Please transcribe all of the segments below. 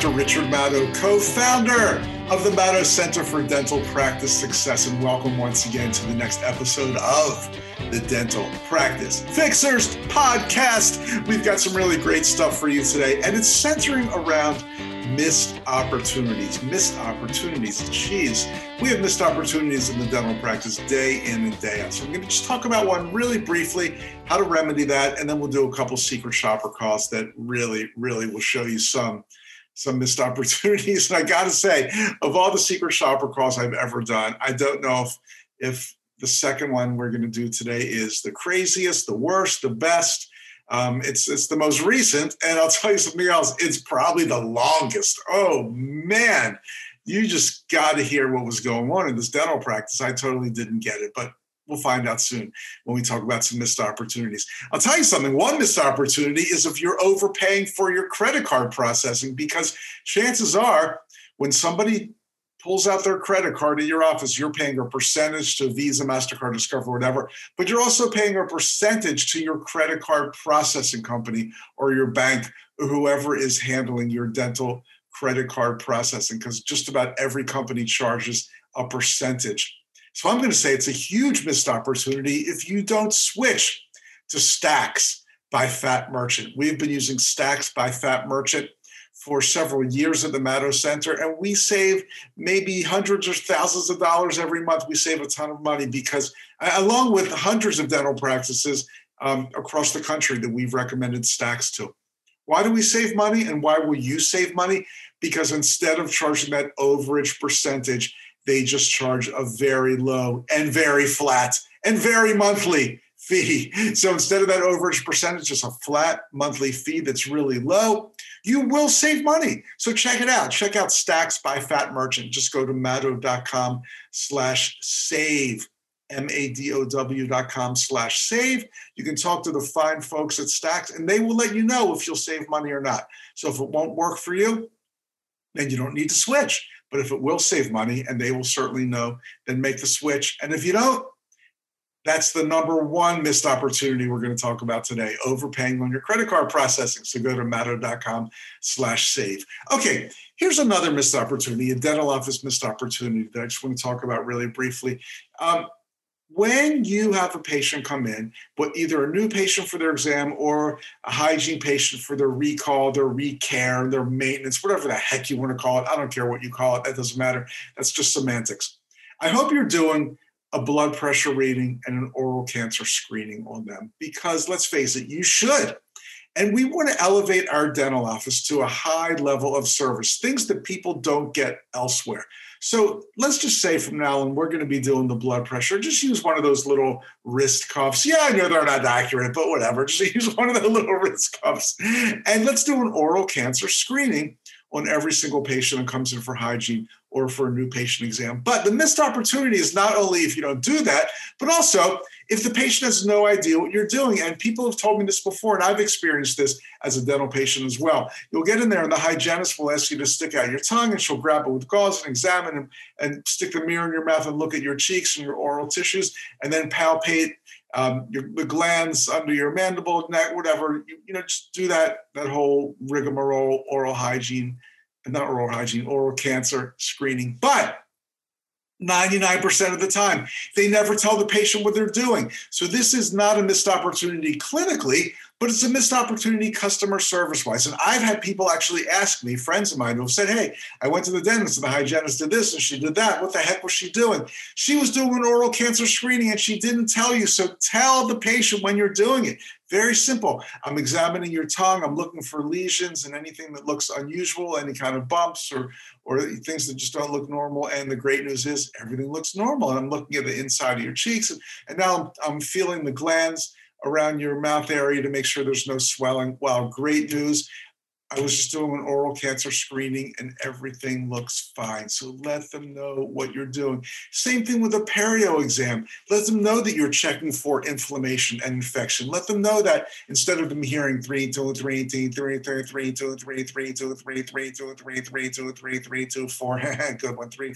Dr. Richard Madow, co founder of the Madow Center for Dental Practice Success, and welcome once again to the next episode of the Dental Practice Fixers podcast. We've got some really great stuff for you today, and it's centering around missed opportunities. Missed opportunities. Geez, we have missed opportunities in the dental practice day in and day out. So I'm going to just talk about one really briefly, how to remedy that, and then we'll do a couple secret shopper calls that really, really will show you some some missed opportunities. And I got to say, of all the secret shopper calls I've ever done, I don't know if if the second one we're going to do today is the craziest, the worst, the best. Um, it's it's the most recent, and I'll tell you something else. It's probably the longest. Oh man, you just got to hear what was going on in this dental practice. I totally didn't get it, but we'll find out soon when we talk about some missed opportunities. I'll tell you something. One missed opportunity is if you're overpaying for your credit card processing, because chances are when somebody pulls out their credit card at your office, you're paying a percentage to Visa, MasterCard, Discover, whatever, but you're also paying a percentage to your credit card processing company or your bank or whoever is handling your dental credit card processing, because just about every company charges a percentage. So I'm going to say it's a huge missed opportunity if you don't switch to Stax by Fattmerchant. We've been using Stax by Fattmerchant for several years at the Madow Center, and we save maybe hundreds or thousands of dollars every month. We save a ton of money because, along with hundreds of dental practices um, across the country that we've recommended Stax to. Why do we save money and why will you save money? Because instead of charging that overage percentage, they just charge a very low and very flat and very monthly fee. So instead of that overage percentage, just a flat monthly fee that's really low, you will save money. So check it out. Check out Stax by Fattmerchant. Just go to madow.com slash save. M-A-D-O-W dot com slash save. You can talk to the fine folks at Stax and they will let you know if you'll save money or not. So if it won't work for you, then you don't need to switch. But if it will save money and they will certainly know, then make the switch. And if you don't, that's the number one missed opportunity we're going to talk about today, overpaying on your credit card processing. So go to madow.com slash save. Okay, here's another missed opportunity, a dental office missed opportunity that I just want to talk about really briefly. Um, when you have a patient come in, but either a new patient for their exam or a hygiene patient for their recall, their recare, their maintenance, whatever the heck you want to call it, I don't care what you call it, that doesn't matter. That's just semantics. I hope you're doing a blood pressure reading and an oral cancer screening on them because let's face it, you should. And we want to elevate our dental office to a high level of service, things that people don't get elsewhere. So let's just say from now on, we're going to be doing the blood pressure. Just use one of those little wrist cuffs. Yeah, I know they're not accurate, but whatever. Just use one of the little wrist cuffs. And let's do an oral cancer screening on every single patient who comes in for hygiene or for a new patient exam. But the missed opportunity is not only if you don't do that, but also if the patient has no idea what you're doing. And people have told me this before, and I've experienced this as a dental patient as well. You'll get in there, and the hygienist will ask you to stick out your tongue, and she'll grab it with gauze and examine and, and stick the mirror in your mouth and look at your cheeks and your oral tissues, and then palpate um, your, the glands under your mandible, neck, whatever. You, you know, just do that that whole rigmarole, oral hygiene and not oral hygiene, oral cancer screening. But 99% of the time, they never tell the patient what they're doing. So this is not a missed opportunity clinically, but it's a missed opportunity customer service wise. And I've had people actually ask me, friends of mine who have said, Hey, I went to the dentist and the hygienist did this and she did that. What the heck was she doing? She was doing an oral cancer screening and she didn't tell you. So tell the patient when you're doing it. Very simple. I'm examining your tongue. I'm looking for lesions and anything that looks unusual, any kind of bumps or or things that just don't look normal. And the great news is everything looks normal. And I'm looking at the inside of your cheeks, and, and now I'm, I'm feeling the glands around your mouth area to make sure there's no swelling. Wow, great news. I was just doing an oral cancer screening and everything looks fine. So let them know what you're doing. Same thing with a perio exam. Let them know that you're checking for inflammation and infection. Let them know that instead of them hearing 3, 2, 3, 3, 3, 3, 3, 2, 3, 3, 2, 3, 3, 2, 3, 3, 2, 3, 3, 2, 4, good one, 3.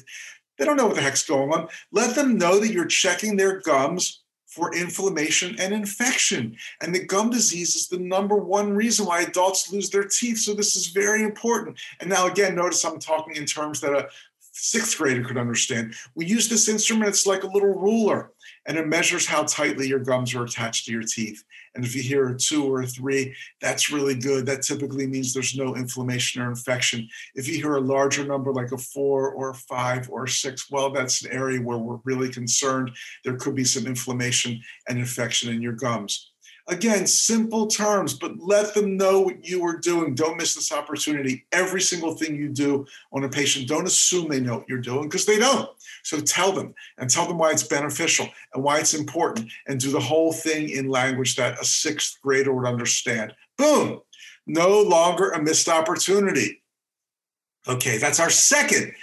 They don't know what the heck's going on. Let them know that you're checking their gums for inflammation and infection. And the gum disease is the number one reason why adults lose their teeth. So this is very important. And now, again, notice I'm talking in terms that a sixth grader could understand. We use this instrument, it's like a little ruler, and it measures how tightly your gums are attached to your teeth. And if you hear a two or a three, that's really good. That typically means there's no inflammation or infection. If you hear a larger number like a four or a five or a six, well, that's an area where we're really concerned. There could be some inflammation and infection in your gums. Again, simple terms, but let them know what you are doing. Don't miss this opportunity. Every single thing you do on a patient, don't assume they know what you're doing because they don't. So tell them and tell them why it's beneficial and why it's important and do the whole thing in language that a sixth grader would understand. Boom, no longer a missed opportunity. Okay, that's our second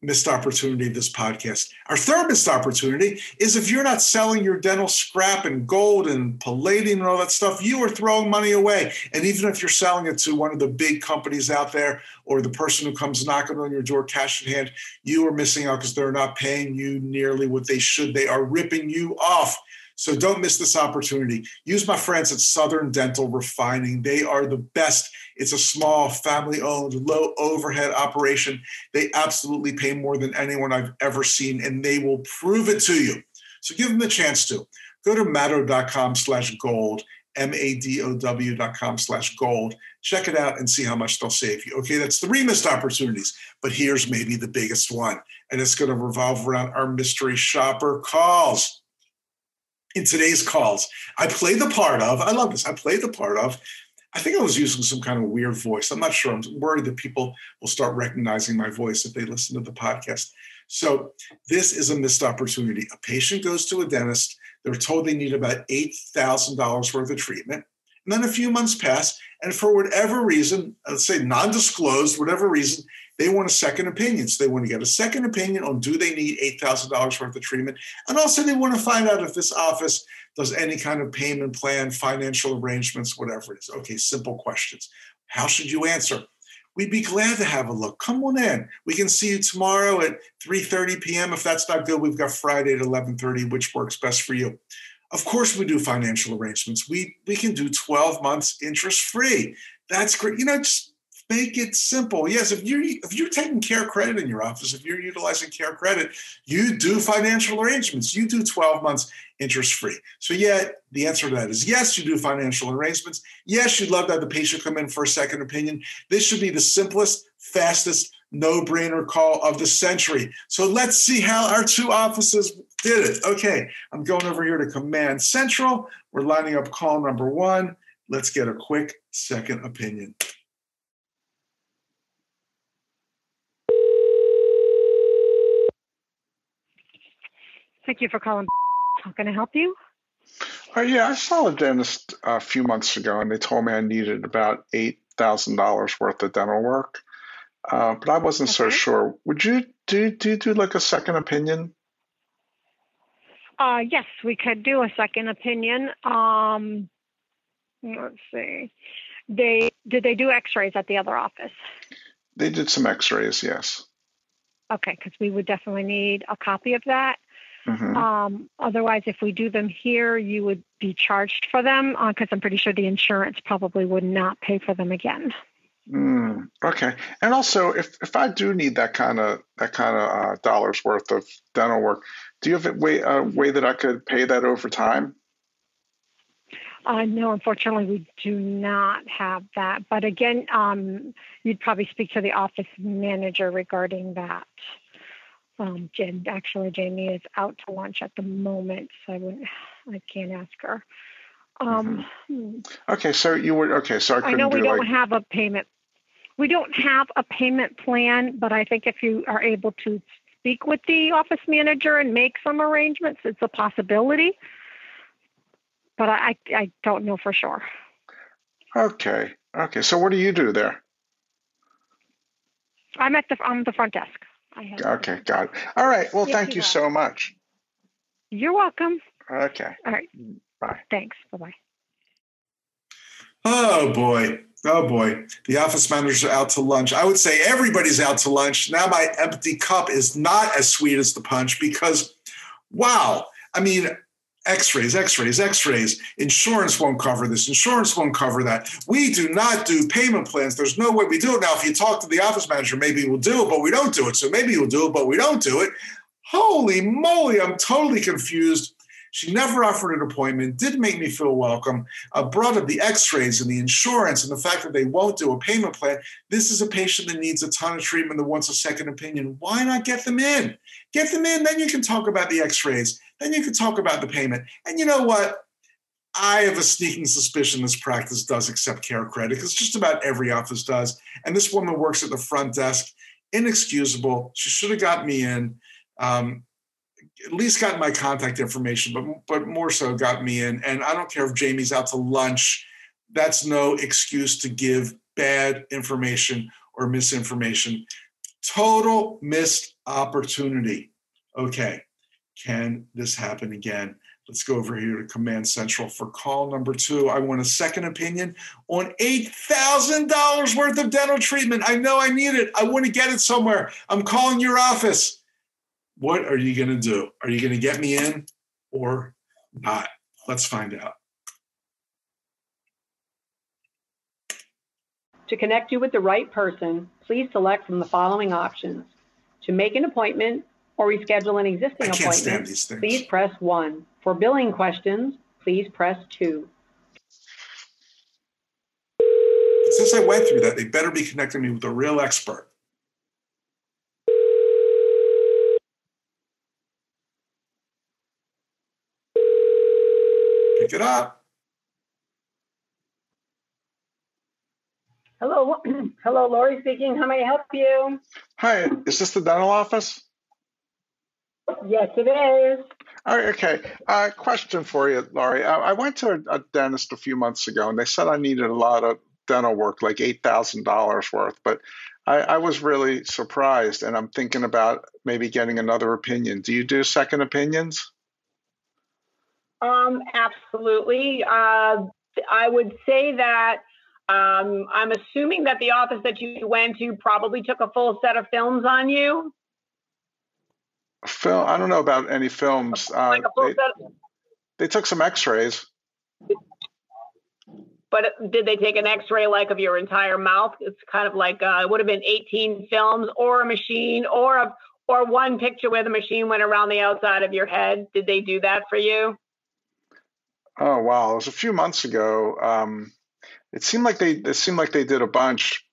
missed opportunity of this podcast. Our third missed opportunity is if you're not selling your dental scrap and gold and palladium and all that stuff, you are throwing money away. And even if you're selling it to one of the big companies out there or the person who comes knocking on your door cash in hand, you are missing out because they're not paying you nearly what they should. They are ripping you off. So don't miss this opportunity. Use my friends at Southern Dental Refining. They are the best. It's a small, family owned, low overhead operation. They absolutely pay more than anyone I've ever seen, and they will prove it to you. So give them the chance to. Go to madow.com slash gold, M-A-D-O-W dot com slash gold. Check it out and see how much they'll save you. Okay, that's three missed opportunities, but here's maybe the biggest one. And it's going to revolve around our mystery shopper calls in today's calls. I play the part of, I love this, I play the part of, I think I was using some kind of weird voice. I'm not sure. I'm worried that people will start recognizing my voice if they listen to the podcast. So, this is a missed opportunity. A patient goes to a dentist, they're told they need about $8,000 worth of treatment. And then a few months pass, and for whatever reason, let's say non disclosed, whatever reason, they want a second opinion. So they want to get a second opinion on do they need $8,000 worth of treatment? And also they want to find out if this office does any kind of payment plan, financial arrangements, whatever it is. Okay, simple questions. How should you answer? We'd be glad to have a look. Come on in. We can see you tomorrow at 3:30 p.m. If that's not good, we've got Friday at 11:30, which works best for you. Of course, we do financial arrangements. We we can do 12 months interest free. That's great. You know, just make it simple. Yes, if you're if you're taking care credit in your office, if you're utilizing care credit, you do financial arrangements. You do 12 months interest free. So yeah, the answer to that is yes, you do financial arrangements. Yes, you'd love to have the patient come in for a second opinion. This should be the simplest, fastest, no-brainer call of the century. So let's see how our two offices did it. Okay, I'm going over here to Command Central. We're lining up call number one. Let's get a quick second opinion. Thank you for calling. How can I help you? Uh, yeah, I saw a dentist a few months ago, and they told me I needed about eight thousand dollars worth of dental work, uh, but I wasn't okay. so sure. Would you do do you do like a second opinion? Uh, yes, we could do a second opinion. Um, let's see. They did they do X-rays at the other office? They did some X-rays, yes. Okay, because we would definitely need a copy of that. Mm-hmm. Um, otherwise, if we do them here, you would be charged for them because uh, I'm pretty sure the insurance probably would not pay for them again. Mm, okay, and also if if I do need that kind of that kind of uh, dollars worth of dental work, do you have a way a way that I could pay that over time? Uh, no, unfortunately, we do not have that. But again, um, you'd probably speak to the office manager regarding that. Um, Jen, actually, Jamie is out to lunch at the moment, so I wouldn't, I can't ask her. Um, mm-hmm. Okay, so you were okay. So I, couldn't I know we do don't like... have a payment. We don't have a payment plan, but I think if you are able to speak with the office manager and make some arrangements, it's a possibility. But I, I don't know for sure. Okay. Okay. So what do you do there? I'm at the on the front desk. Okay, got it. All right. Well, thank you so much. You're welcome. Okay. All right. Bye. Thanks. Bye bye. Oh boy. Oh boy. The office managers are out to lunch. I would say everybody's out to lunch. Now my empty cup is not as sweet as the punch because, wow. I mean, x-rays x-rays x-rays. Insurance won't cover this. Insurance won't cover that. We do not do payment plans. There's no way we do it. Now if you talk to the office manager maybe we'll do it but we don't do it. So maybe you'll do it but we don't do it. Holy moly i'm totally confused. She never offered an appointment didn't make me feel welcome uh, brought up the x-rays and the insurance and the fact that they won't do a payment plan. This is a patient that needs a ton of treatment that wants a second opinion. Why not get them in? Get them in then you can talk about the x-rays then you can talk about the payment. And you know what? I have a sneaking suspicion this practice does accept care credit because just about every office does. And this woman works at the front desk. Inexcusable. She should have got me in. Um, at least got my contact information, but but more so got me in. And I don't care if Jamie's out to lunch. That's no excuse to give bad information or misinformation. Total missed opportunity. Okay. Can this happen again? Let's go over here to Command Central for call number two. I want a second opinion on $8,000 worth of dental treatment. I know I need it. I want to get it somewhere. I'm calling your office. What are you going to do? Are you going to get me in or not? Let's find out. To connect you with the right person, please select from the following options. To make an appointment, or reschedule an existing appointment, please press 1. For billing questions, please press 2. Since I went through that, they better be connecting me with a real expert. Pick it up. Hello, hello, Lori speaking. How may I help you? Hi, is this the dental office? Yes, it is. okay. Uh, question for you, Laurie. I, I went to a, a, dentist a few months ago, and they said I needed a lot of dental work, like eight thousand dollars worth. But I, I, was really surprised, and I'm thinking about maybe getting another opinion. Do you do second opinions? Um, absolutely. Uh, I would say that. Um, I'm assuming that the office that you went to probably took a full set of films on you film. I don't know about any films. Uh, they, they, took some X-rays. But did they take an X-ray like of your entire mouth? It's kind of like uh, it would have been 18 films, or a machine, or a or one picture where the machine went around the outside of your head. Did they do that for you? Oh wow, it was a few months ago. Um, it seemed like they it seemed like they did a bunch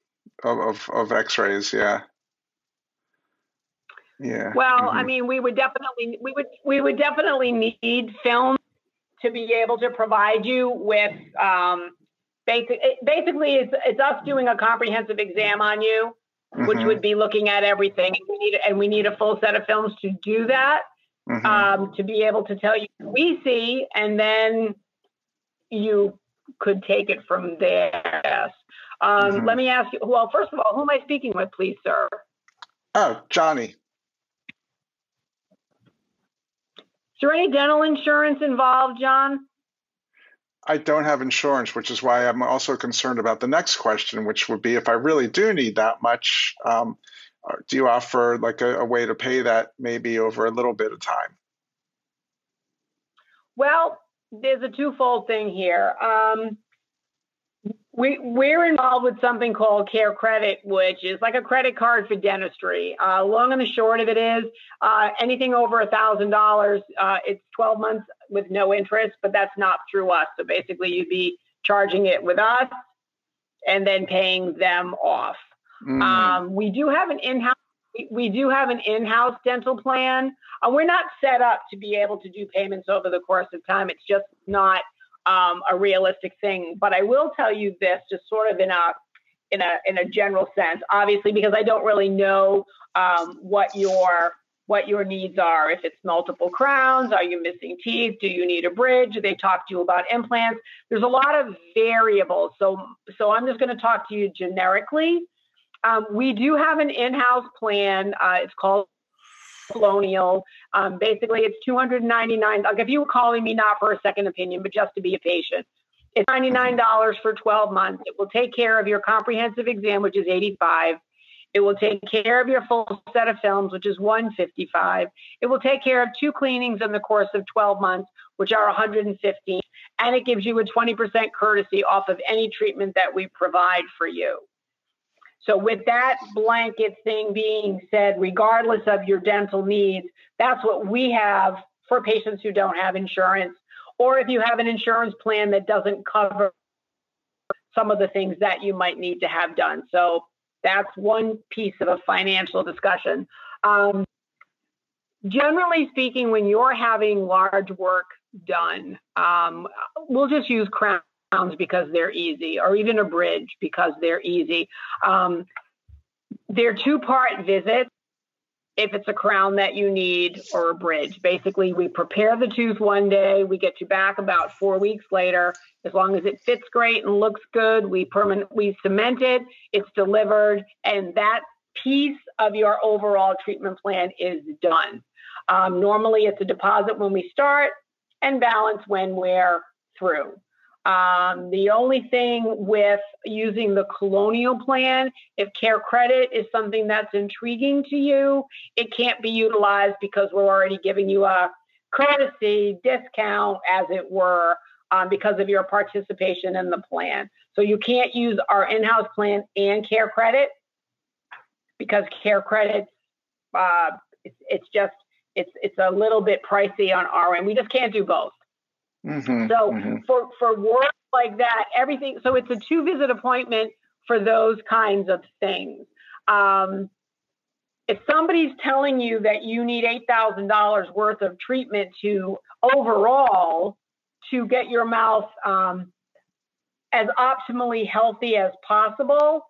of, of, of X-rays. Yeah. Yeah. Well, mm-hmm. I mean, we would definitely we would we would definitely need film to be able to provide you with um, basic. Basically, it's it's us doing a comprehensive exam on you, mm-hmm. which would be looking at everything. And we need and we need a full set of films to do that. Mm-hmm. Um, to be able to tell you what we see, and then you could take it from there. Um, mm-hmm. Let me ask you. Well, first of all, who am I speaking with, please, sir? Oh, Johnny. Is there any dental insurance involved, John? I don't have insurance, which is why I'm also concerned about the next question, which would be if I really do need that much, um, uh, do you offer like a, a, way to pay that maybe over a little bit of time? Well, there's a twofold thing here. Um, we, we're involved with something called Care Credit, which is like a credit card for dentistry. Uh, long and the short of it is uh, anything over a $1,000, uh, it's 12 months with no interest, but that's not through us. So basically, you'd be charging it with us and then paying them off. Mm. Um, we do have an in-house we do have an in-house dental plan. Uh, we're not set up to be able to do payments over the course of time. It's just not um, a realistic thing. But I will tell you this, just sort of in a in a in a general sense, obviously, because I don't really know um, what your what your needs are. If it's multiple crowns, are you missing teeth? Do you need a bridge? Do they talk to you about implants? There's a lot of variables. So so I'm just going to talk to you generically. Um, we do have an in-house plan. Uh, it's called Colonial. Um, basically, it's 299. Like if you were calling me not for a second opinion, but just to be a patient, it's $99 for 12 months. It will take care of your comprehensive exam, which is 85. It will take care of your full set of films, which is 155. It will take care of two cleanings in the course of 12 months, which are 115. And it gives you a 20% courtesy off of any treatment that we provide for you. So, with that blanket thing being said, regardless of your dental needs, that's what we have for patients who don't have insurance, or if you have an insurance plan that doesn't cover some of the things that you might need to have done. So, that's one piece of a financial discussion. Um, generally speaking, when you're having large work done, um, we'll just use crown because they're easy, or even a bridge because they're easy. Um, they're two part visits if it's a crown that you need or a bridge. Basically, we prepare the tooth one day, we get you back about four weeks later. As long as it fits great and looks good, we permanent we cement it, it's delivered, and that piece of your overall treatment plan is done. Um, normally, it's a deposit when we start and balance when we're through. Um, the only thing with using the colonial plan, if care credit is something that's intriguing to you, it can't be utilized because we're already giving you a courtesy discount, as it were, um, because of your participation in the plan. So you can't use our in house plan and care credit because care credit, uh, it's, it's just, it's, it's a little bit pricey on our end. We just can't do both. Mm-hmm, so mm-hmm. for for work like that, everything. So it's a two visit appointment for those kinds of things. Um, if somebody's telling you that you need eight thousand dollars worth of treatment to overall to get your mouth um, as optimally healthy as possible,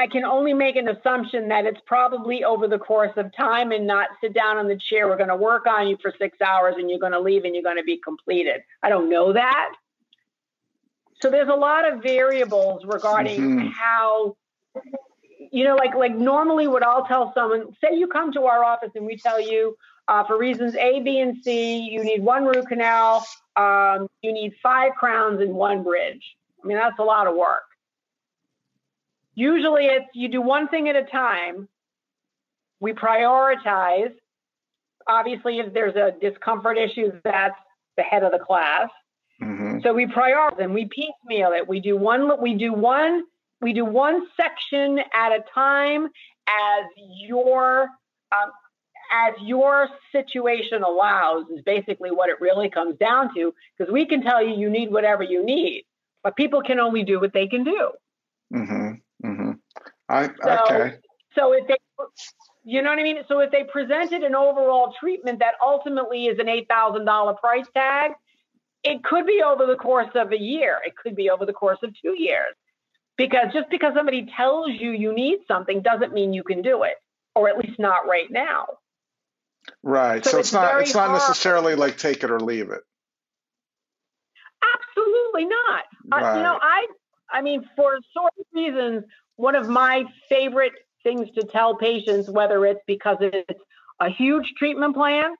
I can only make an assumption that it's probably over the course of time and not sit down on the chair. We're going to work on you for six hours and you're going to leave and you're going to be completed. I don't know that. So there's a lot of variables regarding mm-hmm. how, you know, like like normally what I'll tell someone, say you come to our office and we tell you uh, for reasons A, B, and C, you need one root canal, um, you need five crowns and one bridge. I mean, that's a lot of work. Usually it's you do one thing at a time. We prioritize. Obviously, if there's a discomfort issue, that's the head of the class. Mm-hmm. So we prioritize and we piecemeal it. We do one. We do one. We do one section at a time as your um, as your situation allows is basically what it really comes down to. Because we can tell you you need whatever you need, but people can only do what they can do. Mm-hmm. I, so, okay. So if they, you know what I mean? So if they presented an overall treatment that ultimately is an eight thousand dollar price tag, it could be over the course of a year. It could be over the course of two years. Because just because somebody tells you you need something doesn't mean you can do it, or at least not right now. Right. So, so it's, it's, not it's not necessarily like take it or leave it. Absolutely not. Right. Uh, you know, I I mean, for sort of reasons, one of my favorite things to tell patients, whether it's because it's a huge treatment plan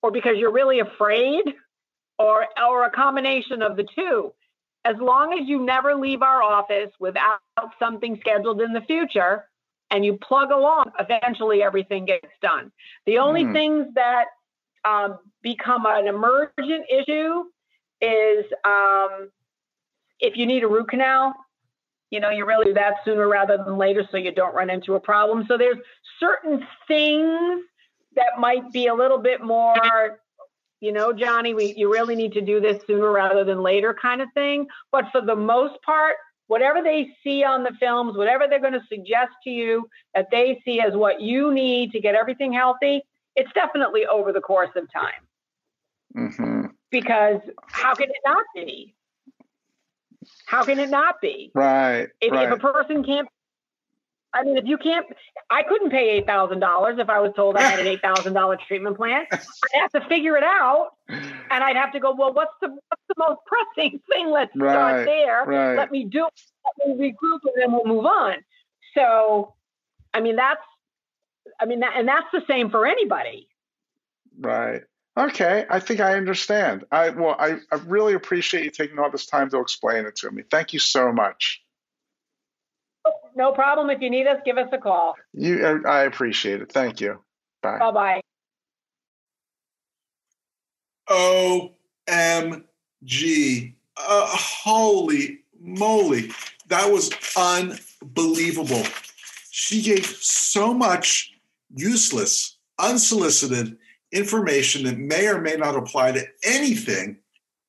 or because you're really afraid or, or a combination of the two, as long as you never leave our office without something scheduled in the future and you plug along, eventually everything gets done. The only mm. things that um, become an emergent issue is um, if you need a root canal, you know, you really do that sooner rather than later so you don't run into a problem. So there's certain things that might be a little bit more, you know, Johnny, we you really need to do this sooner rather than later kind of thing. But for the most part, whatever they see on the films, whatever they're going to suggest to you that they see as what you need to get everything healthy, it's definitely over the course of time. Mm-hmm. Because how can it not be? How can it not be? Right. If, right. if a person can't, I mean, if you can't, I couldn't pay eight thousand dollars if I was told I had an eight thousand dollar treatment plan. I'd have to figure it out, and I'd have to go. Well, what's the what's the most pressing thing. Let's Right, start there. right. Let me do let me regroup and then we'll move on. So, I mean, that's, I mean, that, and that's the same for anybody. Right. Okay. I think I understand. I well, I, I really appreciate you taking all this time to explain it to me. Thank you so much. No problem. If you need us, give us a call. You, I I appreciate it. Thank you. Bye. Bye bye. OMG. Uh, holy moly. That was unbelievable. She gave so much useless, unsolicited information that may or may not apply to anything.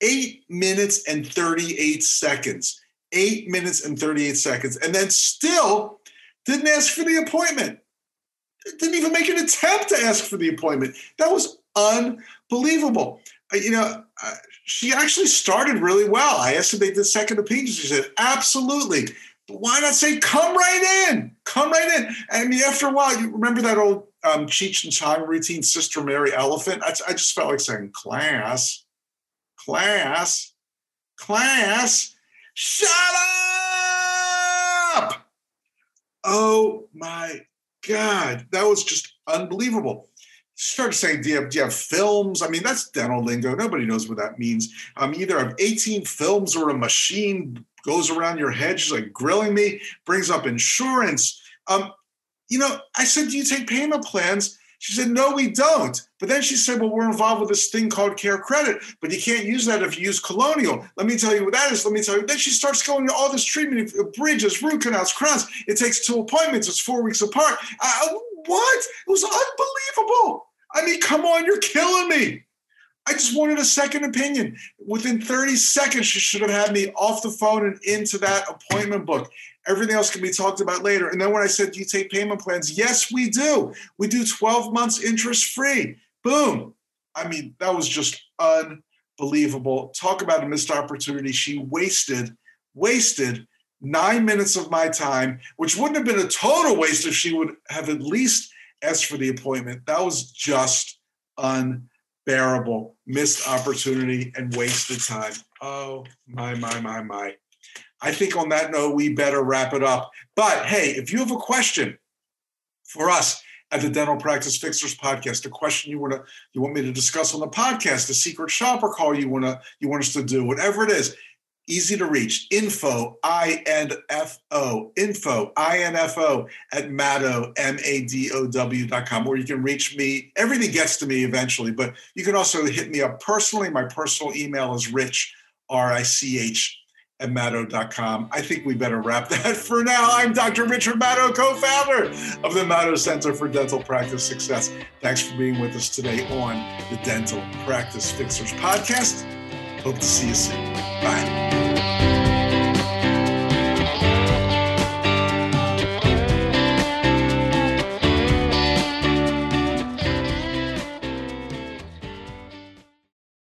Eight minutes and 38 seconds. Eight minutes and 38 seconds. And then still didn't ask for the appointment. Didn't even make an attempt to ask for the appointment. That was unbelievable. You know, she actually started really well. I asked if they did second opinions. She said, absolutely. But why not say, come right in? Come right in. I mean, after a while, you remember that old um, Cheech and Chong routine, Sister Mary Elephant? I, I just felt like saying, class, class, class, shut up. Oh my God. That was just unbelievable started saying, do you, have, do you have films? I mean, that's dental lingo. Nobody knows what that means. Um, either I have 18 films or a machine goes around your head. She's like grilling me, brings up insurance. Um, you know, I said, do you take payment plans? She said, no, we don't. But then she said, well, we're involved with this thing called Care Credit, but you can't use that if you use Colonial. Let me tell you what that is. Let me tell you. Then she starts going to all this treatment, bridges, root canals, crowns. It takes two appointments. It's four weeks apart. Uh, what? It was unbelievable. I mean, come on, you're killing me. I just wanted a second opinion. Within 30 seconds, she should have had me off the phone and into that appointment book. Everything else can be talked about later. And then when I said, Do you take payment plans? Yes, we do. We do 12 months interest free. Boom. I mean, that was just unbelievable. Talk about a missed opportunity. She wasted, wasted nine minutes of my time, which wouldn't have been a total waste if she would have at least asked for the appointment. That was just unbearable. Missed opportunity and wasted time. Oh, my, my, my, my. I think on that note, we better wrap it up. But hey, if you have a question for us at the Dental Practice Fixers podcast, a question you want to you want me to discuss on the podcast, a secret shopper call you want to you want us to do, whatever it is, easy to reach. Info I-N-F-O, info I-N-F-O at Madow, M-A-D-O-W dot com, or you can reach me. Everything gets to me eventually, but you can also hit me up personally. My personal email is rich, R-I-C-H at Madow.com. I think we better wrap that for now. I'm Dr. Richard Madow, co-founder of the Matto Center for Dental Practice Success. Thanks for being with us today on the Dental Practice Fixers podcast. Hope to see you soon. Bye.